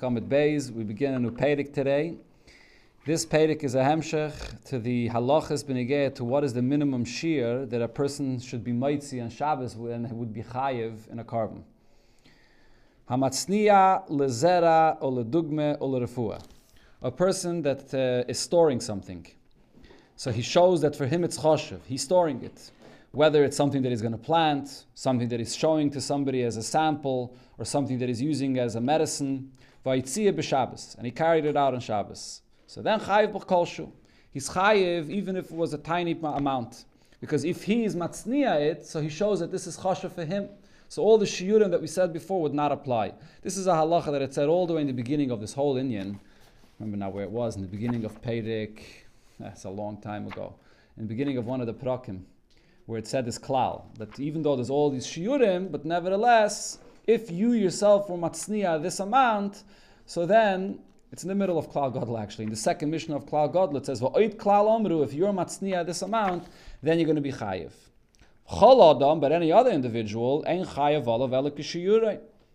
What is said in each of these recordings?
Amid Beis, we begin a new Pedic today. This Pedic is a hemshech to the halachas benegeh to what is the minimum shear that a person should be mitzi on Shabbos and would be chayiv in a korban. Hamatzniya lezera or ledugme. A person that uh, is storing something. So he shows that for him it's choshev. He's storing it. Whether it's something that he's going to plant, something that he's showing to somebody as a sample, or something that he's using as a medicine. And he carried it out on Shabbos. So then chayiv b'kolshu. He's chayiv even if it was a tiny amount, because if he is matzniya it, so he shows that this is chasha for him. So all the shiurim that we said before would not apply. This is a halacha that it said all the way in the beginning of this whole Indian. Remember now where it was in the beginning of Pedic. That's a long time ago. In the beginning of one of the prakim, where it said this klal that even though there's all these shiurim, but nevertheless if you yourself were matzniya this amount, so then it's in the middle of Klal Gadol actually. In the second mission of Klal Gadol it says, Va'oit Klal Omru, if you're matzniya this amount, then you're going to be chayiv. Chol Adam, but any other individual, ain't chayiv olav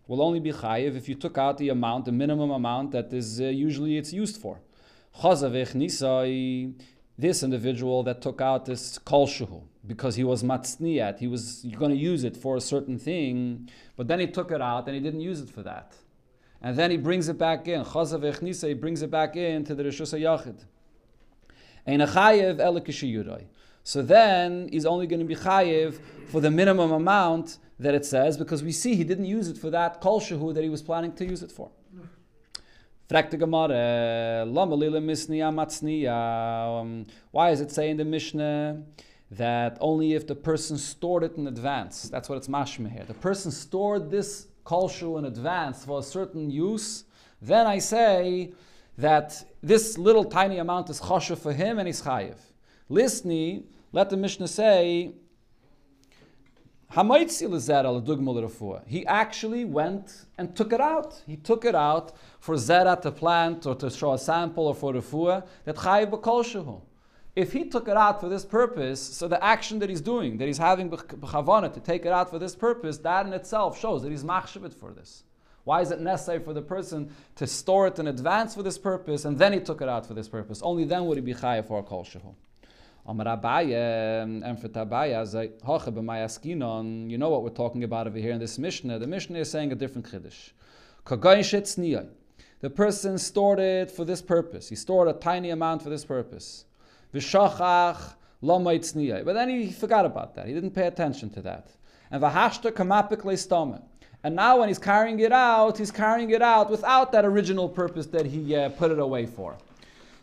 will only be chayiv if you took out the amount, the minimum amount that is uh, usually it's used for. This individual that took out this kol shuhu, because he was matzniat, he was going to use it for a certain thing, but then he took it out and he didn't use it for that. And then he brings it back in. Chazav echnisa, he brings it back in to the Rishus HaYachid. Ein chayev elikishiyurai. So then he's only going to be chayev for the minimum amount that it says, because we see he didn't use it for that kol that he was planning to use it for. Um, why is it saying the Mishnah that only if the person stored it in advance, that's what it's mashma here. The person stored this kolshu in advance for a certain use, then I say that this little tiny amount is choshev for him and he's chayiv. Listni, let the Mishnah say, he actually went and took it out. He took it out for zera to plant or to show a sample or for refuah that chayiv b'kol if he took it out for this purpose, so the action that he's doing, that he's having b'chavana to take it out for this purpose, that in itself shows that he's machshavit for this. Why is it necessary for the person to store it in advance for this purpose, and then he took it out for this purpose? Only then would he be chayav for a kol shehu. And for Tabaya, you know what we're talking about over here in this Mishnah. The Mishnah is saying a different chiddush. The person stored it for this purpose. He stored a tiny amount for this purpose. V'shachach But then he forgot about that. He didn't pay attention to that. And v'hashta kamapik leistome. And now when he's carrying it out, he's carrying it out without that original purpose that he uh, put it away for.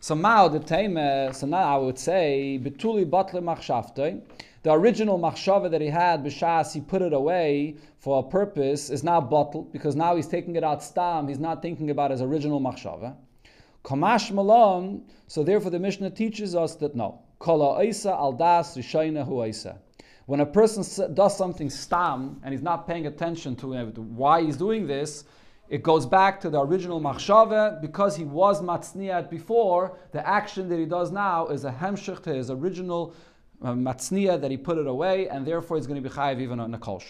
So now the time, uh, so now I would say, betuli batle machshavte, the original machshava that he had, b'shas, he put it away for a purpose, is now bottled, because now he's taking it out stam, he's not thinking about his original machshava. Kamash Malon, so therefore the Mishnah teaches us that no. Kala Isa al das hu Isa. When a person does something stam and he's not paying attention to uh, why he's doing this, it goes back to the original machshava because he was matzniat before. The action that he does now is a hemshich to his original uh, matzniya that he put it away, and therefore he's going to be chayiv even on a kol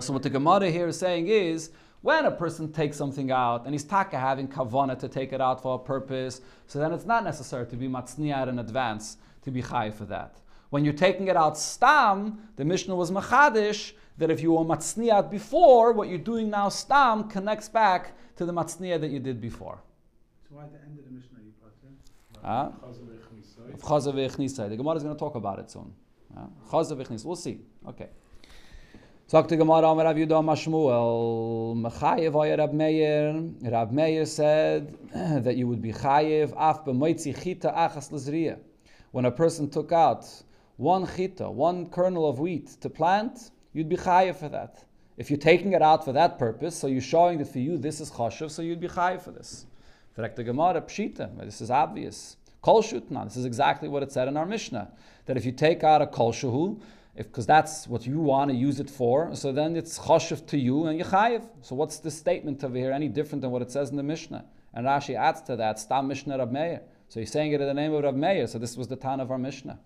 So what the Gemara here is saying is when a person takes something out and he's taka having kavana to take it out for a purpose, so then it's not necessary to be matzniat in advance to be chai for that. When you're taking it out stam, the Mishnah was machadish that if you were matzniat before, what you're doing now stam connects back to the matzniat that you did before. So why at the end of the Mishnah you put it? Ah? The Gemara is going to talk about it soon. We'll see. Okay. Sagt die Gemara am Rav Yudah Mashmuel, Mechayev oyer Rab Meir, Rab Meir said that you would be chayev af b'moitzi chita achas lezriya. When a person took out one chita, one kernel of wheat to plant, you'd be chayev for that. If you're taking it out for that purpose, so you're showing that for you this is chashuv, so you'd be chayev for this. The Gemara, pshita, this is obvious. Kol shutna, this is exactly what it said in our Mishnah, that if you take out a kol shuhu, because that's what you want to use it for, so then it's choshev to you and yechayev. So what's the statement over here any different than what it says in the Mishnah? And Rashi adds to that, Stam Mishnah Rab Meir. So he's saying it in the name of Rab Meir, so this was the town of our Mishnah.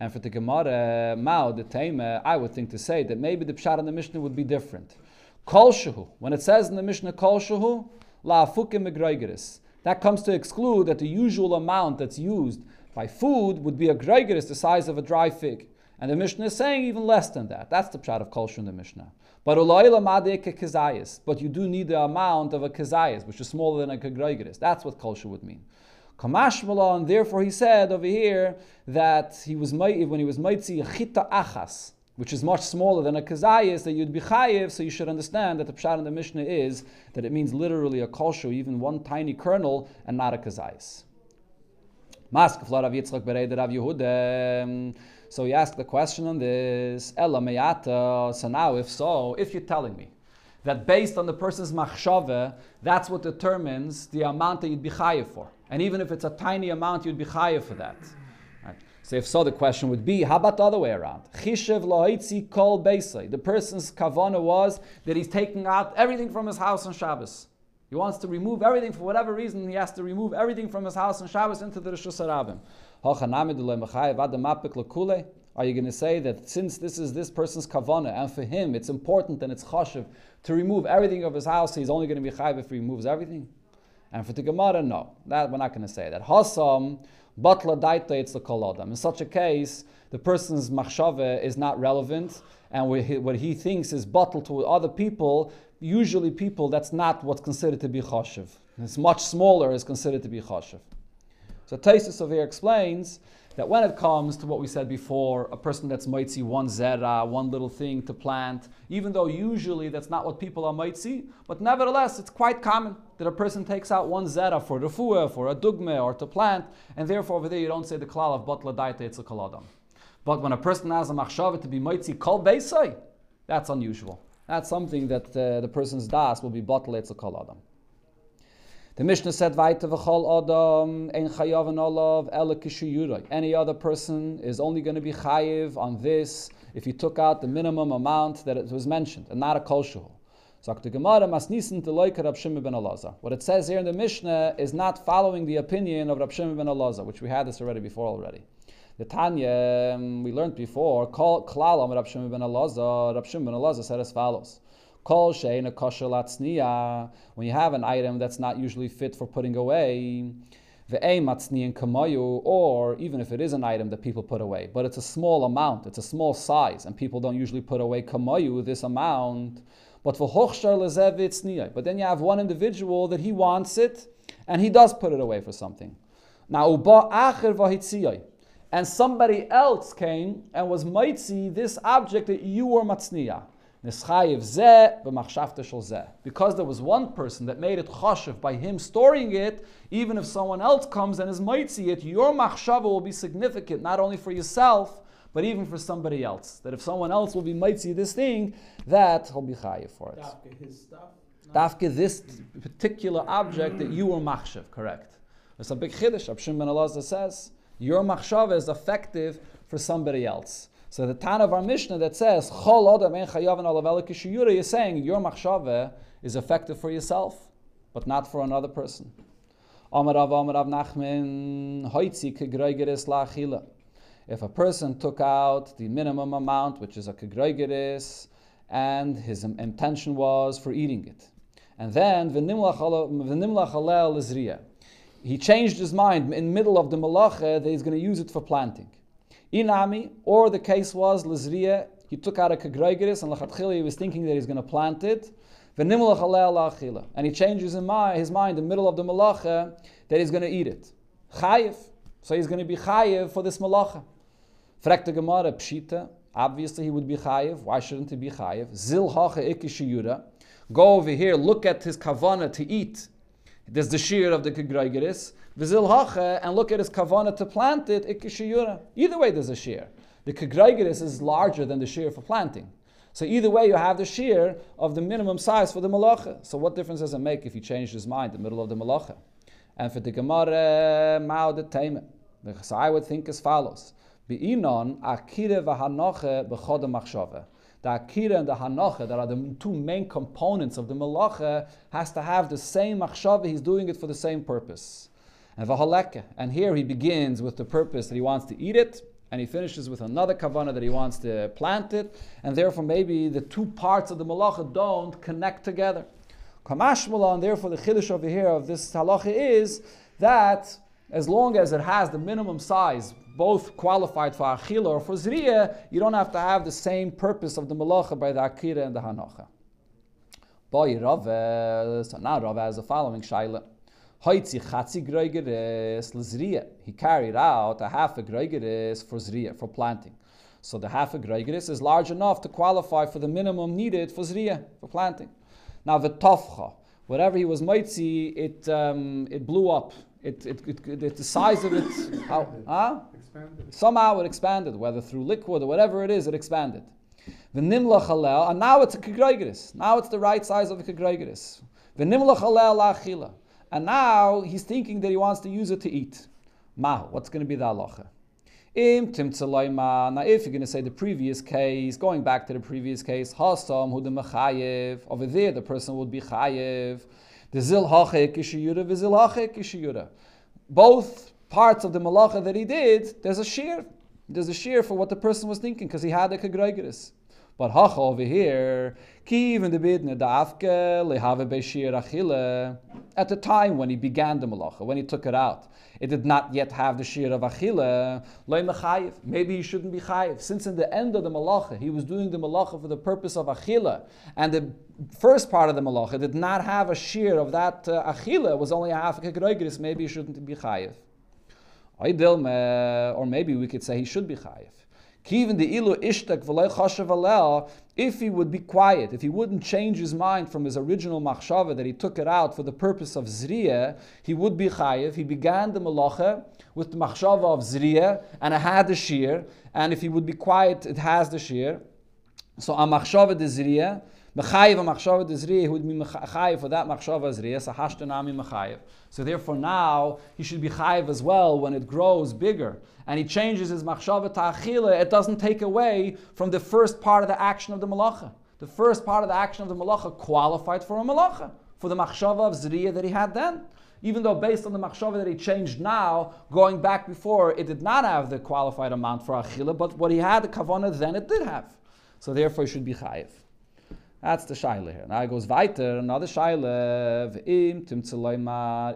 And for the Gemara, Mao, the Taima, I would think to say that maybe the Pshat in the Mishnah would be different. Kol Shehu, when it says in the Mishnah Kol Shehu, La afukim. That comes to exclude that the usual amount that's used by food would be a greigeris, the size of a dry fig. And the Mishnah is saying even less than that. That's the pshat of kolshu in the Mishnah. But but you do need the amount of a kezayis, which is smaller than a kegreigeris. That's what kolshu would mean. Kamashmala, and therefore he said over here that he was when he was maitzi chita achas, which is much smaller than a kazayis, that you'd be chayiv, so you should understand that the pshat in the Mishnah is that it means literally a kolshu, even one tiny kernel, and not a kazayis. So he asked the question on this, Ella meyata, so now if so, if you're telling me that based on the person's machshave, that's what determines the amount that you'd be chayiv for. And even if it's a tiny amount, you'd be chayiv for that. So if so, the question would be, how about the other way around? Chishev lo'itzi kol beisai. The person's kavana was that he's taking out everything from his house on Shabbos. He wants to remove everything for whatever reason. He has to remove everything from his house on Shabbos into the Rishus Harabim. Are you going to say that since this is this person's kavana and for him it's important and it's chashiv to remove everything of his house, he's only going to be chayiv if he removes everything? And for the Gemara, no, that we're not going to say that. Hasam Batla daita it's the kolodam. In such a case, the person's machshave is not relevant, and what he thinks is bottled to other people, usually people that's not what's considered to be choshev. It's much smaller is considered to be choshev. So Tosfos over here explains that when it comes to what we said before, a person that's mitzi one zera, one little thing to plant, even though usually that's not what people are mitzi, but nevertheless it's quite common that a person takes out one zera for the refuah, for a dugme, or to plant, and therefore over there you don't say the klal of batla daita it's a kaladam. But when a person has a machshava to be mitzi kol beisai, that's unusual. That's something that uh, the person's das will be batla it's a kaladam. The Mishnah said, "Vaita v'chol adam ein chayav olav ela Any other person is only going to be chayiv on this if he took out the minimum amount that it was mentioned, and not a kol Elazar. What it says here in the Mishnah is not following the opinion of Rab Shimon ben Elazar, which we had this already before already. The Tanya, um, we learned before, call Klal Rab Shimon ben Elazar, Rab Shimon ben Elazar said as follows. Kol kosher latzniya, when you have an item that's not usually fit for putting away, and kamayu, or even if it is an item that people put away, but it's a small amount, it's a small size, and people don't usually put away kamayu, this amount. But for hochshar But then you have one individual that he wants it, and he does put it away for something. Now uba acher vahitziyai. And somebody else came and was mitzi this object that you were matzniya. Because there was one person that made it chashiv by him storing it, even if someone else comes and is mitzi it, your machshava will be significant not only for yourself, but even for somebody else. That if someone else will be mitzi this thing, that he'll be chayiv for it. Dafke this particular object that you were machshav, correct. It's a big chiddush. Abshim ben Elazar says, your machshava is effective for somebody else. So the Tan of our Mishnah that says Chol Adam En Chayav is saying your machshave is effective for yourself, but not for another person. Nachman. If a person took out the minimum amount, which is a kegreigeris, and his intention was for eating it, and then v'nimlach halel he changed his mind in middle of the malacha that he's going to use it for planting. Inami, or the case was Lizriya, he took out a kagreigeris and lachatchila he was thinking that he's going to plant it. And he changes in his mind in the middle of the malacha that he's going to eat it. Chayiv. So he's going to be chayiv for this malacha. The Gemara, Pshita. Obviously he would be chayiv. Why shouldn't he be chayiv? Zil hacha ikishiyura. Go over here, look at his kavana to eat. There's the shear of the kagreigeris. Vizil hacha, and look at his kavana to plant it. Either way, there's a shear. The kagreigeris is larger than the shear for planting. So either way, you have the shear of the minimum size for the malacha. So what difference does it make if he changed his mind in the middle of the malacha? And for the Gemara, ma'od the So I would think as follows. Be'inon akire v'hanoche b'chod machshava. The akira and the hanoche, that are the two main components of the malacha, has to have the same machshava. He's doing it for the same purpose and. And here he begins with the purpose that he wants to eat it, and he finishes with another kavana that he wants to plant it, and therefore maybe the two parts of the malacha don't connect together. Kamashmala, and therefore the chiddush over here of this halacha is that as long as it has the minimum size, both qualified for achila or for zriya, you don't have to have the same purpose of the malacha by the akira and the hanacha. Boy Rava, so now Rava has the following shaila. He carried out a half a groigeres for zriya, for planting. So the half a groigeres is large enough to qualify for the minimum needed for zriya, for planting. Now the tofcha, whatever he was moitzi, it um, it blew up. It, it, it, it, the size of it, how, huh? Expanded. somehow it expanded, whether through liquid or whatever it is, it expanded. The nimla chalel, and now it's a kegreigris. Now it's the right size of a kegreigris. The nimla chalel la'achila. And now he's thinking that he wants to use it to eat. Mahu, what's going to be the halacha? Im timtzalaima. Now, if you're going to say the previous case, going back to the previous case, hasam hu de. Over there, the person would be chayev. The zil hachek ishiyura, the zil hachek ishiyura. Both parts of the malacha that he did, there's a shear. There's a shear for what the person was thinking because he had a kegreigris. But hacha over here, even the bidne dafke lehave beishir achile. At the time when he began the malacha, when he took it out, it did not yet have the shear of achile. Loy mechayev. Maybe he shouldn't be chayev. Since in the end of the malacha, he was doing the malacha for the purpose of achile, and the first part of the malacha did not have a shear of that uh. It was only a half a. Maybe he shouldn't be. Oidilme, or maybe we could say he should be chayiv. Kivin the ilu ishtak if he would be quiet, if he wouldn't change his mind from his original machshava that he took it out for the purpose of zriya, he would be chayiv. He began the malacha with the machshava of zriya, and it had the shear, and if he would be quiet, it has the shear. So a machshava de zriya, mechayiv a machshava he would be mechayiv for that machshava zriya, so hashtanami mechayiv. So therefore now he should be chayiv as well when it grows bigger and he changes his machshava to achila, it doesn't take away from the first part of the action of the malacha. The first part of the action of the malacha qualified for a malacha, for the machshava of zriya that he had then. Even though based on the machshava that he changed now, going back before, it did not have the qualified amount for achila, but what he had, the kavana, then it did have. So therefore he should be chayiv. That's the shaila here. Now it goes weiter, another shaila, v'im tim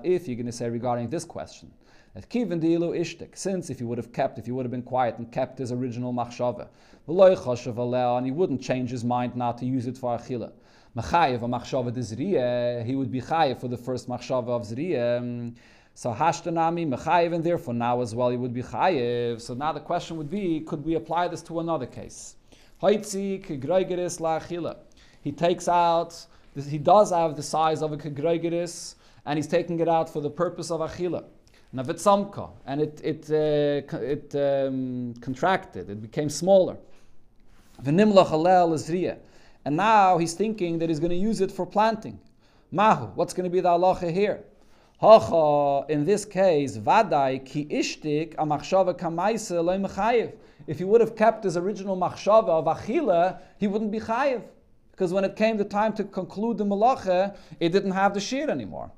if you're going to say regarding this question, that kiven dilu ishtik, since if he would have kept, if he would have been quiet and kept his original machshava, and he wouldn't change his mind now to use it for achila. Machayev a machshava de he would be chayev for the first machshava of zriya. So hashtanami mechayev, and therefore now as well he would be chayev. So now the question would be, could we apply this to another case? He takes out, he does have the size of a kegreigeris, and he's taking it out for the purpose of achila. Navitzamka, and it, it, uh, it um, contracted, it became smaller. V'nimlach alel zriya. And now he's thinking that he's going to use it for planting. Mahu, what's going to be the halacha here? Hacha, in this case, vadai ki ishtik a kamaisa loy. If he would have kept his original machshava of achila, he wouldn't be chayev. Because when it came the time to conclude the malacha, it didn't have the shear anymore.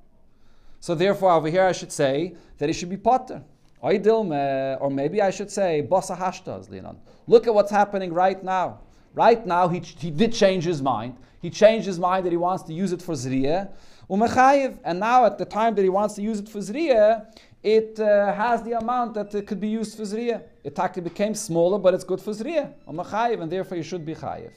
So therefore, over here I should say that it should be potter. Or maybe I should say. Look at what's happening right now. Right now, he, he did change his mind. He changed his mind that he wants to use it for zriyah. Umechayiv. And now, at the time that he wants to use it for Zriya, it uh, has the amount that it could be used for Zriya. It actually became smaller, but it's good for zriyah. Umechayiv, and therefore you should be chayiv.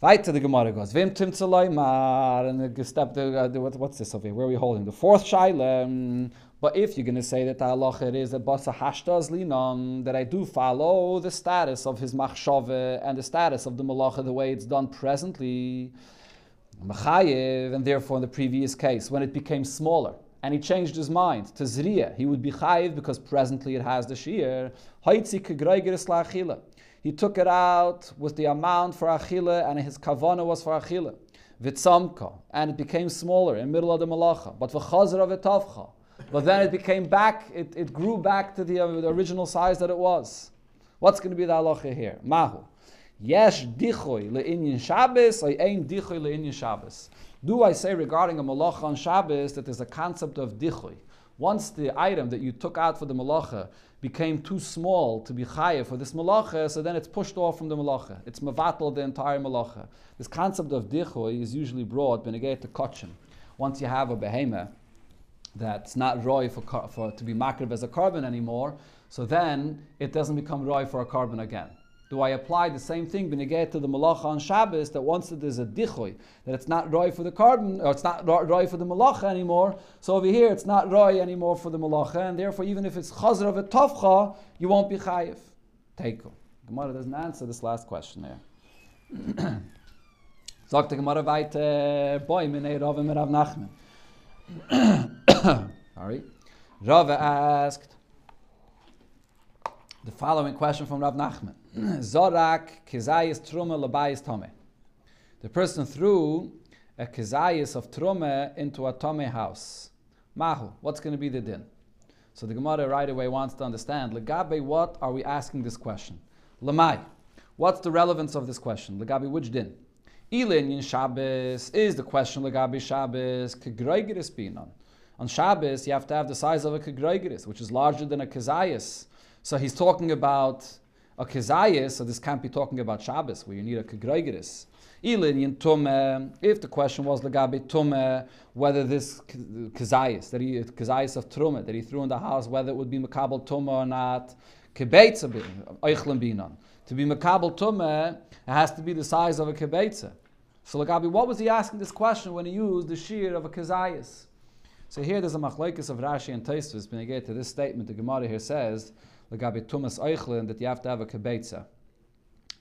Weiter the Gemara goes. Vim tim mar and the step. The, uh, the, what, what's this over here? Where are we holding the fourth shaila? But if you're going to say that the halacha is that basa hashtas linon, that I do follow the status of his machshove and the status of the malacha the way it's done presently, machayev, and therefore in the previous case when it became smaller and he changed his mind to zriya, he would be chayiv because presently it has the la'achila. He took it out with the amount for achila, and his kavana was for achila. Vitzamka, and it became smaller in middle of the malacha. But v'chazar of etavcha. But then it became back, it, it grew back to the, uh, the original size that it was. What's going to be the halacha here? Mahu. Yesh dichoy le'inyan Shabbos, or ein dichoy le'inyan Shabbos. Do I say regarding a malacha on Shabbos that there's a concept of dichoy? Once the item that you took out for the malacha became too small to be chayev for this malacha, so then it's pushed off from the malacha. It's mavatal the entire malacha. This concept of dichoy is usually brought benegay to kotchim. Once you have a behemah that's not roy for, for to be makriv as a korban anymore, so then it doesn't become roy for a korban again. Do I apply the same thing benegay to the malacha on Shabbos that once there's a dichoy that it's not roy for the korban or it's not ro- roy for the malacha anymore, so over here it's not roy anymore for the malacha, and therefore even if it's chazar of a tovcha, you won't be chayiv. Teiko. Gemara doesn't answer this last question there. Sagt die Gemara weiter, boy, minei mir Rav Nachman. Sorry. Rave asked the following question from Rav Nachman. Zorak kezayis truma labayis tome. The person threw a kezayis of truma into a tome house. Mahu, what's going to be the din? So the Gemara right away wants to understand, Legabe, what are we asking this question? Lamai, what's the relevance of this question? Legabe, which din? Ilin in Shabbos is the question Legabe Shabbos, Kegroigeris binan. On Shabbos, you have to have the size of a Kegroigeris, which is larger than a Kezayis. So he's talking about a Kezayis, so this can't be talking about Shabbos, where you need a in if the question was Legabe Tumeh, whether this Kezayis, that he, Kezayis of Trumah, that he threw in the house, whether it would be Makabal Tumah or not, Kebeitza Eichlim binan. To be Makabal Tumeh, it has to be the size of a Kebeitza. So Legabe, what was he asking this question when he used the shear of a Kezayis? So here there's a machlekes of Rashi and you get to this statement, the Gemara here says, Legabe Tumas Eichlin, that you have to have a Kebeitza.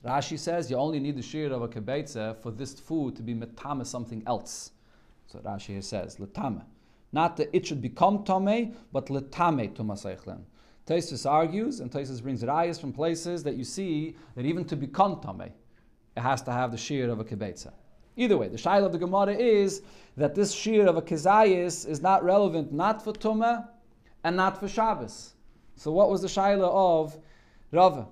Rashi says you only need the shear of a Kebeitza for this food to be metame something else. So Rashi here says, letame. Not that it should become tame, but letame Tumas Eichlin. Tosfos argues, and Tosfos brings rayas from places that you see that even to become tame, it has to have the shear of a kibetza. Either way, the shaila of the Gemara is that this shear of a kizayis is not relevant not for tumah and not for Shabbos. So what was the shaila of Rava?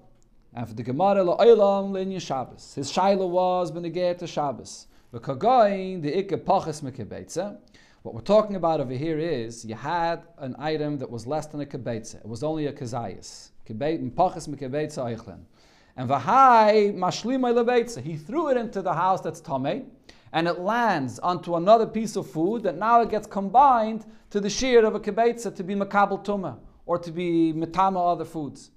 And for the Gemara la'olam linyan Shabbos. His shaila was benegeh to Shabbos. V'kagoyin the ikke pachas. What we're talking about over here is you had an item that was less than a kibetza. It was only a kazayis. Pachas mekibetza eichlin. And v'hai mashlimay lebetza. He threw it into the house that's tamei, and it lands onto another piece of food that now it gets combined to the shear of a kibetza to be makabel tuma or to be metama other foods.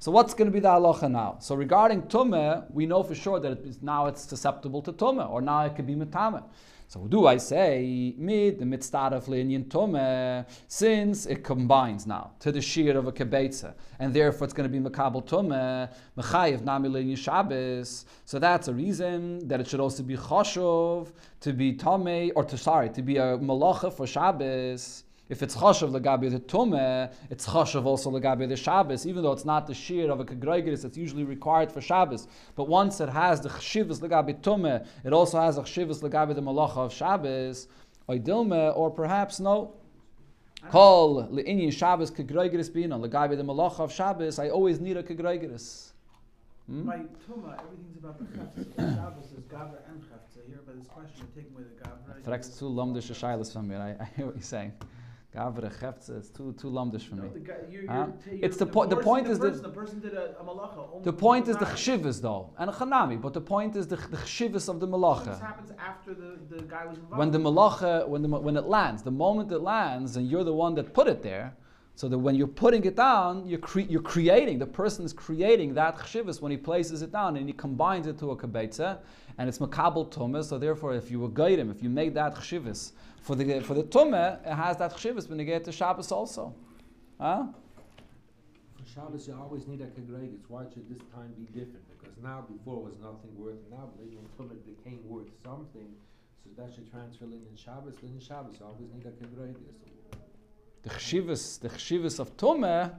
So what's going to be the halacha now? So regarding tumah, we know for sure that it is, now it's susceptible to tumah, or now it could be metama. So do I say mid the mitzvah of linyan tumah since it combines now to the shear of a kibetza, and therefore it's going to be makabel tumah mechayev nami linyan Shabbos. So that's a reason that it should also be choshev to be tamei or to sorry to be a malacha for Shabbos. If it's chashav legabi the tumeh, it's chashav also legabi the Shabbos, even though it's not the shear of a kagreigeris that's usually required for Shabbos. But once it has the chshivas legabi tumeh, it also has a chshivas legabi the malacha of Shabbos, oidilme, or perhaps no. Call le'inyin Shabbos kagreigeris bina legabi the malacha of Shabbos. I always need a kagreigeris. Hmm? By Tuma, everything's about the. Shabbos is Gabra and Chetza. Here, by this question, you're taking away the Gabra. Fragst too lamdish shaylas from me. I hear what you're saying. Gavre chefze, it's too too lamdish for No, me. the guy, you're, Huh? you're, It's the po- the point is that- person. the person did a, a malacha. The point is the chshivas though, and a chanami, but the point is the, the chshivas of the malacha. This happens after the, the guy was involved. When the malacha, when the when it lands, the moment it lands, and you're the one that put it there, so that when you're putting it down, you're cre- you're creating. The person is creating that chshivas when he places it down and he combines it to a kabetza, and it's makabel tumah. So therefore, if you were him, if you made that chshivas for the for the tumah, it has that chshivas when you get to Shabbos also. Huh? For Shabbos, you always need a kegregis. Why should this time be different? Because now, before was nothing worth. Now, Tumit became worth something. So that should transfer Linyan Shabbos. Linyan Shabbos, you always need a kegregis. The chshivas, the chshivas of tumah,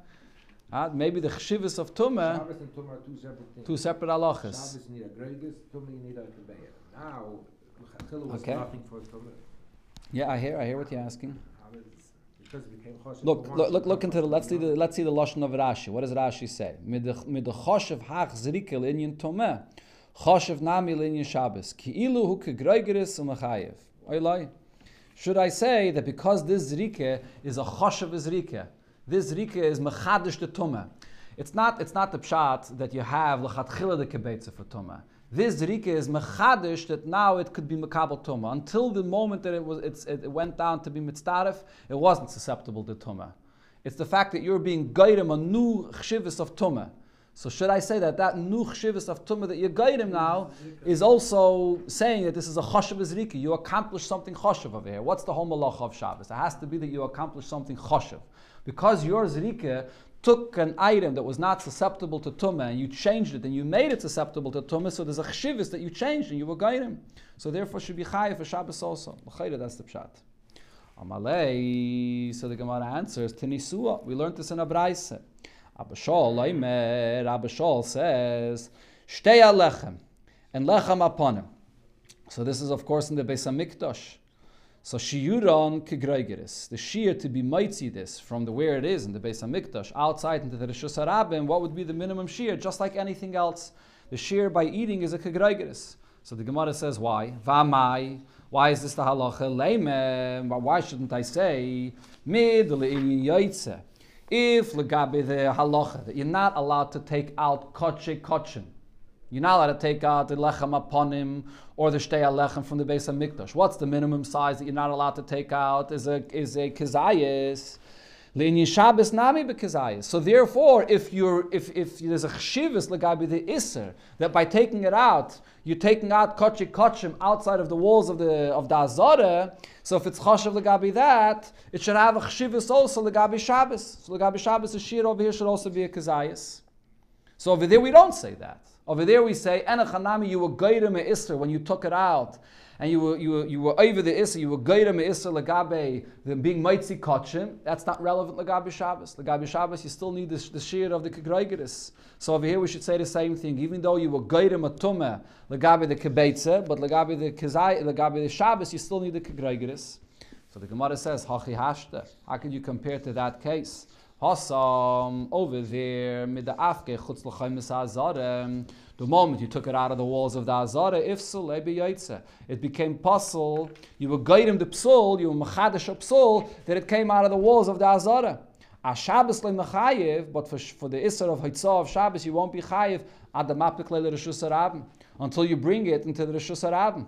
uh, maybe the chshivas of tumah, Shabbos and Tumah are two separate things. two separate halachas. Shabbos you need a gregis, Tumah you need a kebeya. Now, Chachila was Okay. nothing for Tumah. Yeah, I hear, I hear what you're asking. Shabbos, Because it became choshev. Look, look, look, look into the. Let's see the. Let's see the lashon of Rashi. What does Rashi say? Mid the choshev hach zrikel inyan tomeh, choshev nami linyan Shabbos. Ki ilu hu kegreigeris umachayev. Oilai. Should I say that because this zrike is a choshev zrike, this zrike is mechadish the tumah. It's not, it's not the pshat that you have lechatchila the kebetza for tumah. This zrike is mechadish that now it could be mekabel tumah. Until the moment that it was, it went down to be mitzdaref, it wasn't susceptible to tumah. It's the fact that you're being guided a new chshivas of tumah. So should I say that that new chshivas of tumah that you guide him now is also saying that this is a choshev zrika. You accomplish something choshev over here. What's the whole malach of Shabbos? It has to be that you accomplish something choshev. Because your zrika took an item that was not susceptible to tumah and you changed it and you made it susceptible to tumah, so there's a chshivas that you changed and you were guiding. So therefore should be chayiv for Shabbos also. That's the pshat. Amalei, so the Gemara answers, Tinisua. We learned this in a Braise. Abba Shaul, Leimer, Abba Shaul says, Shtei alechem, and lechem hapanim. So this is, of course, in the Beis HaMikdash. So shiuron kegreigeris, the shear to be mighty this from the where it is in the Beis HaMikdash, outside into the Rishus Harabim, what would be the minimum shear? Just like anything else, the shear by eating is a kegreigeris. So the Gemara says, why? Vamai, why is this the halacha? Leime, why shouldn't I say mid yaitze? If legabe the halacha that you're not allowed to take out koche kochin, you're not allowed to take out the lechem hapanim or the shtei lechem from the base of mikdash. What's the minimum size that you're not allowed to take out? Is a is a kizayis. Shabbos nami. So therefore, if you're if if there's a chshivas legabi the iser that by taking it out, you're taking out kochi kochim outside of the walls of the of the azara. So if it's chashav legabi that, it should have a chshivas also legabi Shabbos. So legabi Shabbos, a shir over here should also be a kizayis. So over there we don't say that. Over there we say enachanami you were gaidim iser when you took it out and you were, you were, you were over the Issa, you were Gaira Issa Lagabe, the being Maitzi Kotchim, that's not relevant Lagabe Shabbos. Lagabe Shabbos, you still need the, the shear of the Kegraigeris. So over here we should say the same thing, even though you were Gaira Matume Lagabe the Kebetze, but Lagabe the Kazai, Lagabe the Shabbos, you still need the Kegraigeris. So the Gemara says, Hachi Hashta. How can you compare to that case? Hasam over there, mid the afke chutz l'chaim the moment you took it out of the walls of the Azara, if yaitze, it became possible, you were guiding the psul, you were machadish psul, that it came out of the walls of the Azara. A Shabbos lemechayev, but for, for the Isser of Hitzah of Shabbos, you won't be chayev at the Rishus Harabim, until you bring it into the Rishus.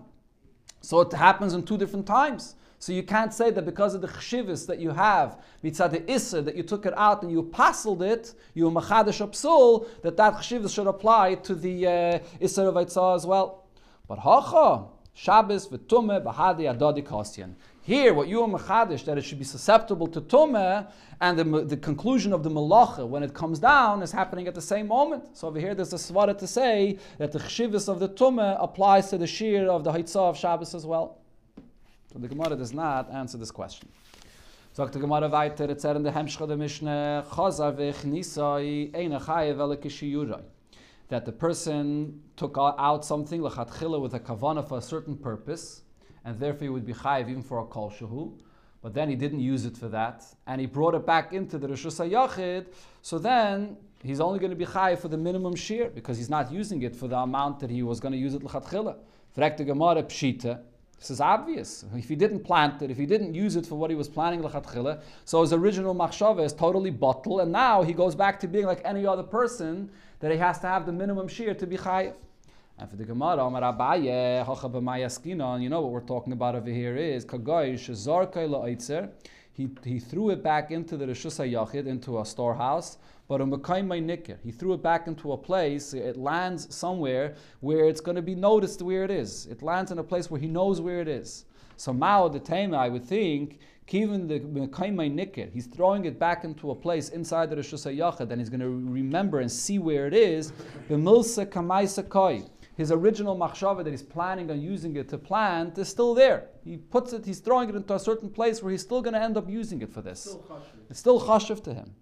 So it happens in two different times. So you can't say that because of the chshivas that you have, mitzad the issa, that you took it out and you pasled it, you machadish psul, that that chshivas should apply to the uh, issa of Eitzah as well. But hacha, Shabbos v'tumeh b'hadi adadi kosyan. Here, what you are machadish, that it should be susceptible to tumeh, and the, the conclusion of the malacha, when it comes down, is happening at the same moment. So over here, there's a svara to say that the chshivas of the tumeh applies to the shir of the haitzah of Shabbos as well. The Gemara does not answer this question. Sagt the Gemara weiter, it's er in the Hemshcha the Mishnah, Chazar v'chnisai eina chayev ele That the person took out something, lechatchila, with a kavana for a certain purpose, and therefore he would be chayev even for a kol shehu, but then he didn't use it for that, and he brought it back into the Rosh Yachid, so then he's only going to be chayev for the minimum shear, because he's not using it for the amount that he was going to use it lechatchila. Fragt the Gemara pshita, this is obvious. If he didn't plant it, if he didn't use it for what he was planning so his original machshava is totally bottled, and now he goes back to being like any other person that he has to have the minimum shear to be chayiv. And for the Gemara, Amar you know what we're talking about over here is. He he threw it back into the rishus yachid into a storehouse. But a Nikir, he threw it back into a place, it lands somewhere where it's going to be noticed where it is. It lands in a place where he knows where it is. So Mao the Tema, I would think, even the Nikir, he's throwing it back into a place inside the Rosh Yachad, and he's going to remember and see where it is. The Milsa Kamaisa Koi his original machshava that he's planning on using it to plant is still there. He puts it, he's throwing it into a certain place where he's still going to end up using it for this. Still it's still chashiv to him.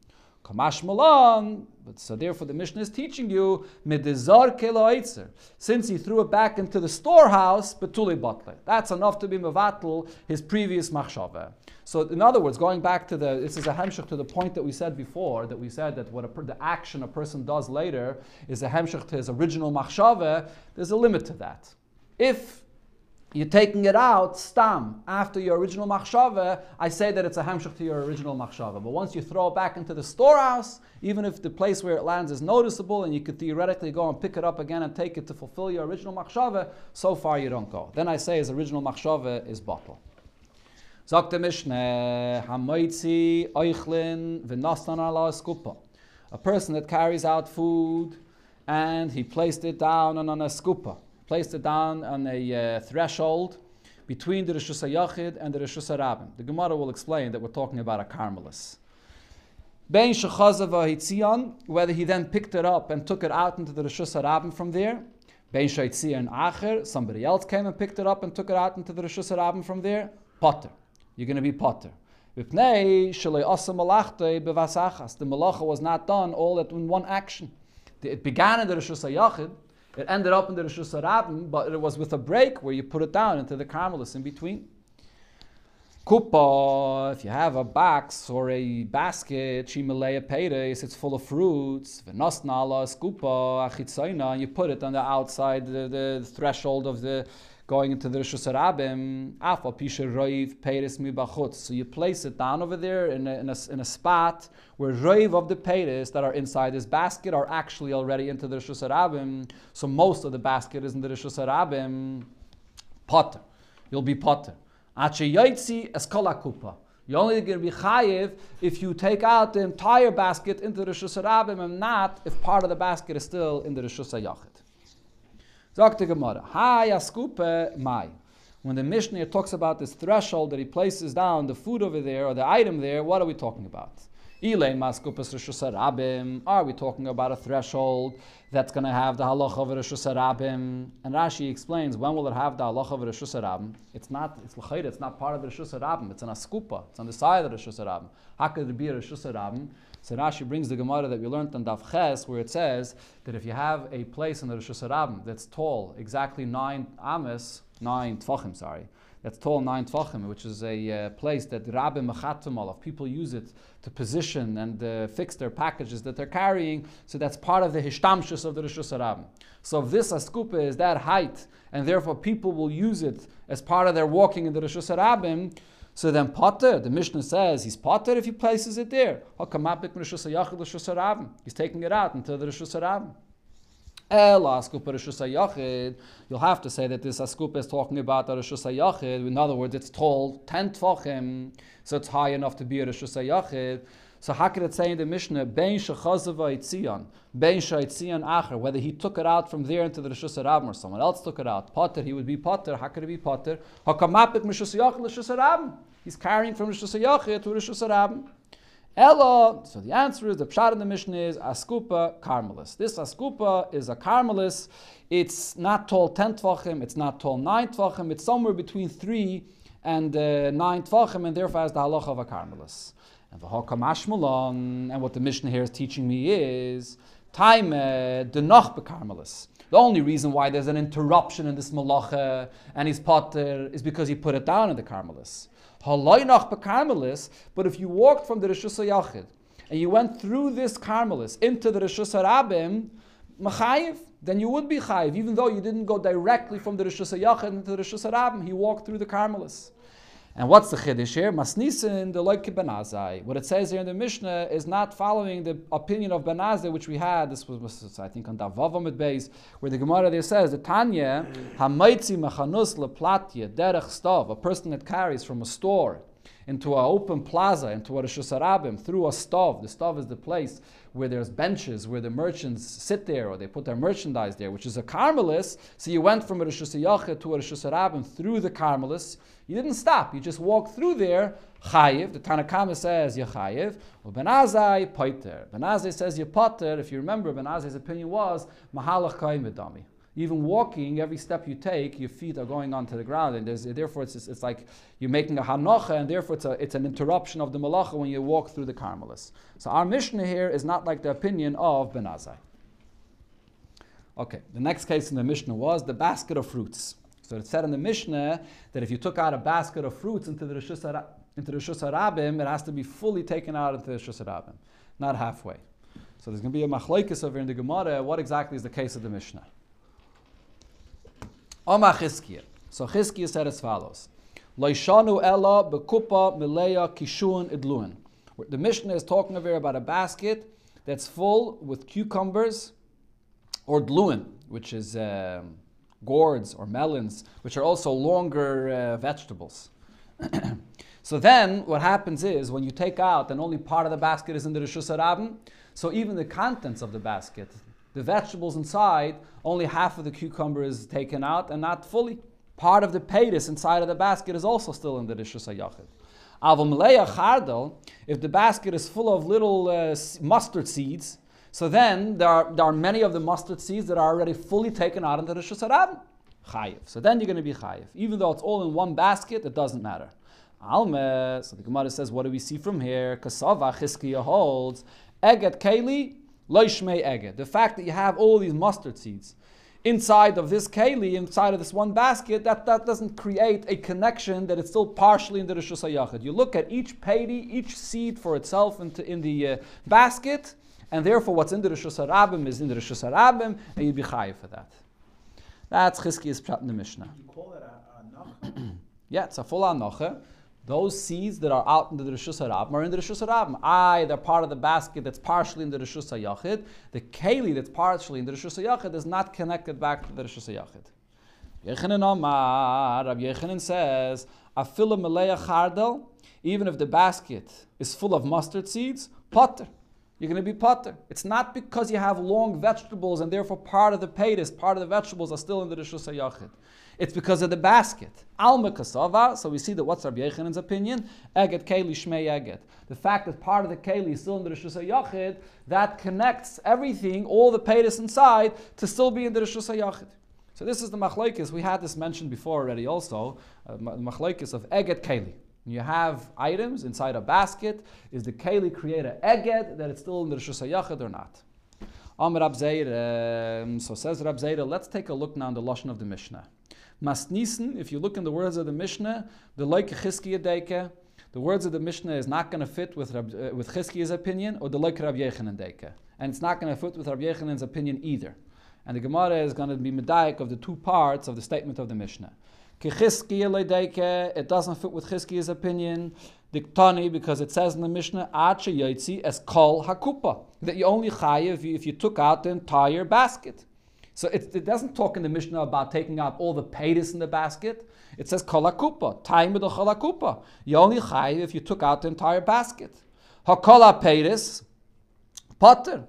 Kamash Malan, but so therefore the Mishnah is teaching you medizar kelo Since he threw it back into the storehouse, betuli batle. That's enough to be mevatel his previous machshava. So in other words, going back to the this is a hemshach to the point that we said before that we said that what a, the action a person does later is a hemshach to his original machshava. There's a limit to that. If you're taking it out stam after your original machshava, I say that it's a hamshach to your original machshava. But once you throw it back into the storehouse, even if the place where it lands is noticeable and you could theoretically go and pick it up again and take it to fulfill your original machshava, so far you don't go. Then I say his original machshava is bottle. Sagt der Mishneh, Hamoitzi Eichlin v'nastan skupa. A person that carries out food and he placed it down on, on a skupa, placed it down on a uh, threshold between the Rishus HaYachid and the Rishus HaRabim. The Gemara will explain that we're talking about a carmelis. Bein shechazava whether he then picked it up and took it out into the Rishus HaRabim from there. Bein shaitzion acher, somebody else came and picked it up and took it out into the Rishus HaRabim from there. Potter. You're going to be potter. The malacha was not done all at in one action. It began in the Rishus HaYachid, it ended up in the Rishus HaRabim, but it was with a break where you put it down into the carmelis in between. Kupa, if you have a box or a basket, shimalaya peiris, it's full of fruits. V'nosnala skupa and you put it on the outside, the, the threshold of the going into the Rishus Harabim. Afa pisha roiv peiris mibachutz. So you place it down over there in a, in a, in a spot where roiv of the peiris that are inside this basket are actually already into the Rishus Harabim. So most of the basket is in the Rishus Harabim. Potter. You'll be potter. Ache yaitzi eskola kupa. You're only going to be chayiv if you take out the entire basket into the Rishus Harabim and not if part of the basket is still in the Rishus. Sagt the Gemara, Hi askupe mai. When the Mishnah talks about this threshold that he places down the food over there or the item there, what are we talking about? Are we talking about a threshold that's going to have the halacha of Rishus Harabim? And Rashi explains when will it have the halacha of Rishus Harabim? It's not. It's l'chayre. It's not part of the Rishus Harabim. It's an askupa. It's on the side of the Rishus Harabim. How could it be a Rishus Harabim? So Rashi brings the Gemara that we learned on Daf Ches, where it says that if you have a place in the Rishus Harabim that's tall, exactly nine ames, nine tfachim, sorry, that's tall nine tvachim, which is a uh, place that Rabbi Mechatum of people use it to position and uh, fix their packages that they're carrying. So that's part of the hishtamshus of the Rishus Harabim. So if this askupa is that height, and therefore people will use it as part of their walking in the Rishus Harabim, so then Potter, the Mishnah says he's Potter if he places it there. He's taking it out into the Rishus Harabim. Ela askupa you'll have to say that this askupa is talking about a Rishus. In other words, it's tall 10 tvachim, so it's high enough to be a Rishus. So how could it say in the Mishnah, Bein shechazava itzion, Bein sha'itzion acher, whether he took it out from there into the Rishus or someone else took it out, Potter, he would be Potter. How could it be Potter? Hakamapik Rishus HaYachid Rishus. He's carrying from Rishus HaYachid to Rishus Harabim. Ella, so the answer is the pshat in the Mishnah is askupa carmelis. This askupa is a carmelis. It's not tall ten tvachim, it's not tall nine tvachim, it's somewhere between three and uh, nine tvachim, and therefore has the halacha of a carmelis. And v'hakam and what the Mishnah here is teaching me is time denach becarmelis. The only reason why there's an interruption in this malacha and his potter is because he put it down in the carmelis. Halaynach but if you walked from the Rishus HaYachid and you went through this carmelis into the Rishus HaRabim, machayiv, then you would be chayiv, even though you didn't go directly from the Rishus HaYachid into the Rishus HaRabim, he walked through the carmelis. And what's the chiddush here? Masnisin the loike benazai. What it says here in the Mishnah is not following the opinion of Benazai, which we had. This was, I think, on Davavam at base, where the Gemara there says the Tanya hamaitzi machanus leplatya derech stav, a person that carries from a store into an open plaza, into a Harabim, through a stove. The stove is the place where there's benches, where the merchants sit there, or they put their merchandise there, which is a Carmelis. So you went from a Yachid to a Harabim through the Carmelis. You didn't stop. You just walked through there. Chayiv. The Tanakama says you chayiv. Well, Benazai poiter. Benazai says you potter. If you remember, Benazai's opinion was mahalach kaimedami even walking, every step you take, your feet are going onto the ground, and therefore it's, it's like you're making a hanocha, and therefore it's, a, it's an interruption of the malacha when you walk through the Carmelis. So our Mishnah here is not like the opinion of Ben Benazai. Okay, the next case in the Mishnah was the basket of fruits. So it said in the Mishnah that if you took out a basket of fruits into the Rishus, into the Rishus it has to be fully taken out into the Rishus Harabim, not halfway. So there's going to be a machlokes over in the Gemara. What exactly is the case of the Mishnah? Omar So Chizkiah said as follows: Loishanu ella bekupa mileya kishun idluin. The Mishnah is talking over about a basket that's full with cucumbers or dluin, which is um, gourds or melons, which are also longer uh, vegetables. so then, what happens is when you take out, and only part of the basket is in the Rishus so even the contents of the basket, the vegetables inside, only half of the cucumber is taken out and not fully. Part of the paytis inside of the basket is also still in the Rishus HaYachid. Avamleya chardal, if the basket is full of little uh, mustard seeds, so then there are, there are many of the mustard seeds that are already fully taken out into the Rishus. Chayiv. So then you're going to be chayiv. Even though it's all in one basket, it doesn't matter. Alme, so the Gemara says, what do we see from here? Kasava Chizkiah holds, Eget Keli, Loishmei Eget. The fact that you have all these mustard seeds inside of this keli, inside of this one basket, that, that doesn't create a connection that it's still partially in the Rishus HaYachid. You look at each pedi, each seed for itself into, in the uh, basket, and therefore what's in the Rishus HaRabim is in the Rishus HaRabim, and you'd be chayiv for that. That's Chizkiah's pshat in the Mishnah. You call it a, a? Yeah, it's a full anocha. Those seeds that are out in the Rishus Harabim are in the Rishus Harabim. I, they're part of the basket that's partially in the Rishus HaYachid. The keli that's partially in the Rishus HaYachid is not connected back to the Rishus HaYachid. Yechanan Omar, Rabbi Yechanan says, Afilah meleya chardel, even if the basket is full of mustard seeds, potter. You're going to be potter. It's not because you have long vegetables and therefore part of the paytis, part of the vegetables are still in the Rishus HaYachid. It's because of the basket. Alma kasava. So we see that what's Rabbi Yechanan's opinion? Eget keli shmei eget. The fact that part of the keli is still in the Rishus HaYachid, that connects everything, all the paytis inside, to still be in the Rishus HaYachid. So this is the machlokes. We had this mentioned before already. Also, uh, machlokes of eget keli. You have items inside a basket. Is the keli create a eget that it's still in the Rishus HaYachid or not? Amr Rab um, so says Rab Zeir, let's take a look now in the Lashon of the Mishnah. Masnisen, if you look in the words of the Mishnah, the Leike Chizkiya Deike, the words of the Mishnah is not going to fit with, uh, with Chizkiya's opinion or the Leike Rab Yechanan Deike. And it's not going to fit with Rab Yechanan's opinion either. And the Gemara is going to be medayik of the two parts of the statement of the Mishnah. It doesn't fit with Chizkiya's opinion. Diktani, because it says in the Mishnah, Ache Yaitzi as kol hakupa, that you only chayiv if you took out the entire basket. So it, it doesn't talk in the Mishnah about taking out all the paytis in the basket. It says kol hakupa, time with the kol hakupa. You only chayiv if you took out the entire basket. Hakola paytis, potter.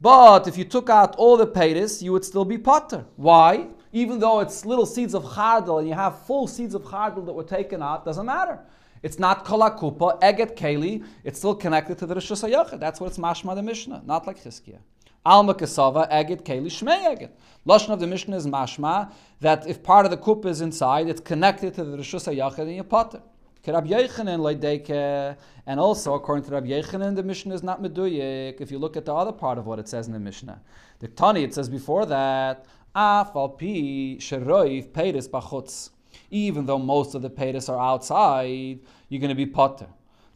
But if you took out all the paytis, you would still be potter. Why? Even though it's little seeds of chardal and you have full seeds of chardal that were taken out, doesn't matter. It's not kolakupa, eget keli. It's still connected to the HaYachid. That's what it's mashma the Mishnah, not like Chizkiah. Alma kasava, eget keli, shmei eget. Lashon of the Mishnah is mashma that if part of the kupa is inside, it's connected to the Rishus HaYachid and you potter. Rabbi Yechanan leideke, and also according to Rabbi Yechanan, the Mishnah is not meduyik. If you look at the other part of what it says in the Mishnah, the Tani it says before that, af al pi sheroiv peiris bachutz. Even though most of the peiris are outside, you're going to be potter.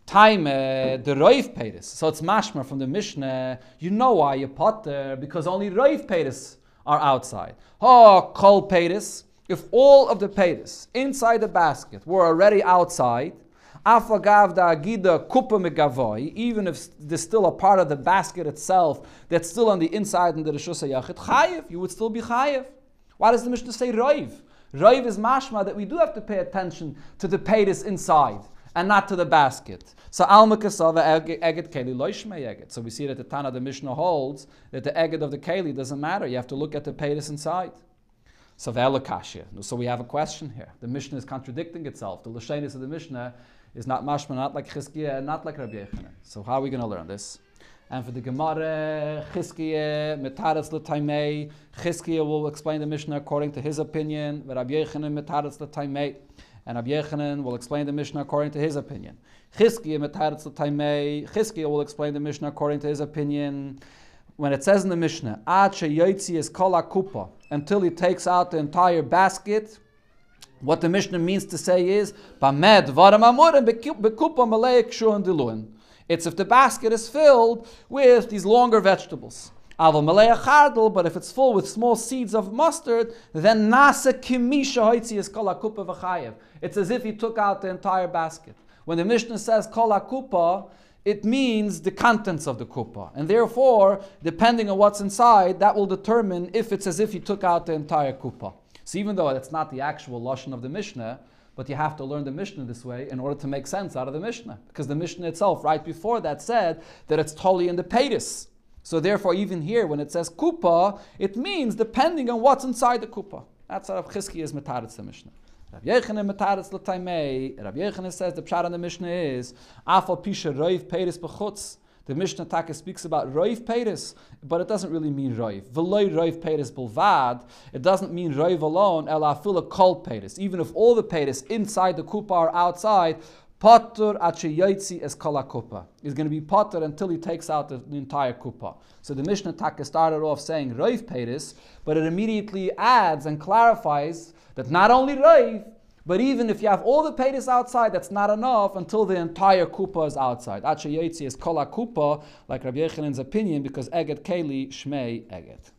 Time uh, the roiv peiris. So it's mashma from the Mishnah. You know why you potter because only roiv peiris are outside. Oh, kol peiris. If all of the paytas inside the basket were already outside, even if there's still a part of the basket itself that's still on the inside in the Rishus HaYachid, chayiv, you would still be chayiv. Why does the Mishnah say roiv? Roiv is mashma that we do have to pay attention to the paytas inside and not to the basket. So alma eget keli loishme eget. So we see that the Tana the Mishnah holds that the eget of the keli doesn't matter. You have to look at the paytas inside. So. So we have a question here. The Mishnah is contradicting itself. The Lashanis of the Mishnah is not mashma, not like Chizkiah, and not like Rabbi Yechanan. So how are we going to learn this? And for the Gemara, Chizkiah, Metaretz l'taimei, Chizkiah will explain the Mishnah according to his opinion, Rabbi Yechanan, Metaretz l'taimei, and Rabbi will explain the Mishnah according to his opinion. Chizkiah will explain the Mishnah according to his opinion. When it says in the Mishnah, is kol kupa, until he takes out the entire basket, what the Mishnah means to say is. It's if the basket is filled with these longer vegetables. But if it's full with small seeds of mustard, then nasa kimisha hoitzi is kol akupa. It's as if he took out the entire basket. When the Mishnah says kol akupa, it means the contents of the kupa. And therefore, depending on what's inside, that will determine if it's as if he took out the entire kupa. So even though that's not the actual lashon of the Mishnah, but you have to learn the Mishnah this way in order to make sense out of the Mishnah. Because the Mishnah itself, right before that, said that it's totally in the paytis. So therefore, even here, when it says kupa, it means depending on what's inside the kupa. That's how Chizki is metaritz the Mishnah. Rav Yechanan metaritz l'taimei. Rav Yechanan says the pshat on the Mishnah is afal pisha roiv peiris b'chutz. The Mishnah Taka speaks about roiv peiris, but it doesn't really mean roiv. V'loy roiv peiris bulvad. It doesn't mean roiv alone. El afila kol peiris. Even if all the peiris inside the kupa are outside, Patur achiyotzi es kala kupa. He's going to be potter until he takes out the, the entire kupa. So the Mishnah Taka started off saying roiv peiris, but it immediately adds and clarifies that not only roiv, but even if you have all the peiris outside, that's not enough until the entire kupa is outside. Achiyotzi is kala kupa, like Rabbi Yechanan's opinion, because eget keli shmei eget.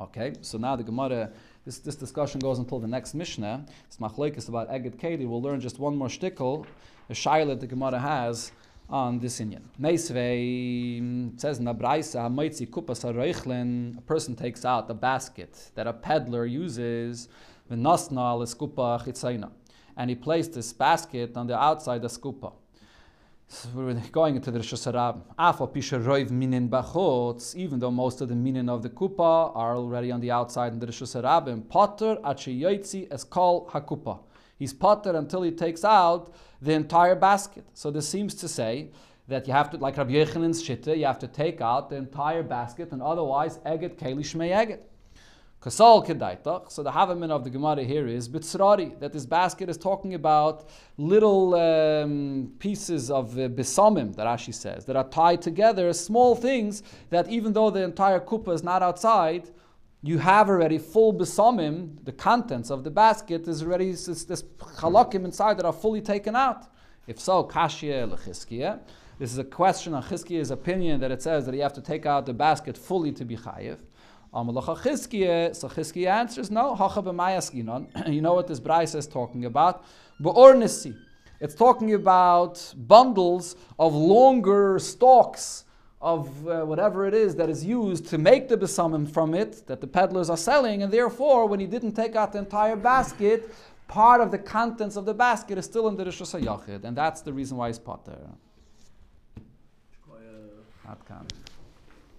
Okay, so now the Gemara this, this discussion goes until the next Mishnah. It's machlekes about Eged Keli. We'll learn just one more shtickle, a shayla the Gemara has on this Inyan. Meisvei mm, says in the Braisa, kupas a person takes out the basket that a peddler uses, v'nasna l'eskupa chitzayna. And he placed this basket on the outside the skupa. We're going into the Rishus HaRabim. Even though most of the minin of the kupa are already on the outside in the Rishus HaRabim, potter achi es kol hakupa. He's potter until he takes out the entire basket. So this seems to say that you have to, like Rabbi Yechanan's shitta, you have to take out the entire basket, and otherwise eget keli shmei eget. Kasal kedaitach. So the havamin of the Gemara here is bitzrari, that this basket is talking about little um, pieces of uh, that Rashi says, that are tied together, small things that even though the entire kupa is not outside, you have already full besamim, the contents of the basket is already this, halakim inside that are fully taken out. If so, kashya lechizkiya. This is a question on Chizkiya's opinion that it says that you have to take out the basket fully to be chayiv. Chizkiya, so Chizkiya answers, no. You know what this Braisa is talking about? It's talking about bundles of longer stalks of uh, whatever it is that is used to make the besamim from it that the peddlers are selling, and therefore, when he didn't take out the entire basket, part of the contents of the basket is still in the Rishus HaYachid, and that's the reason why he's potter. Not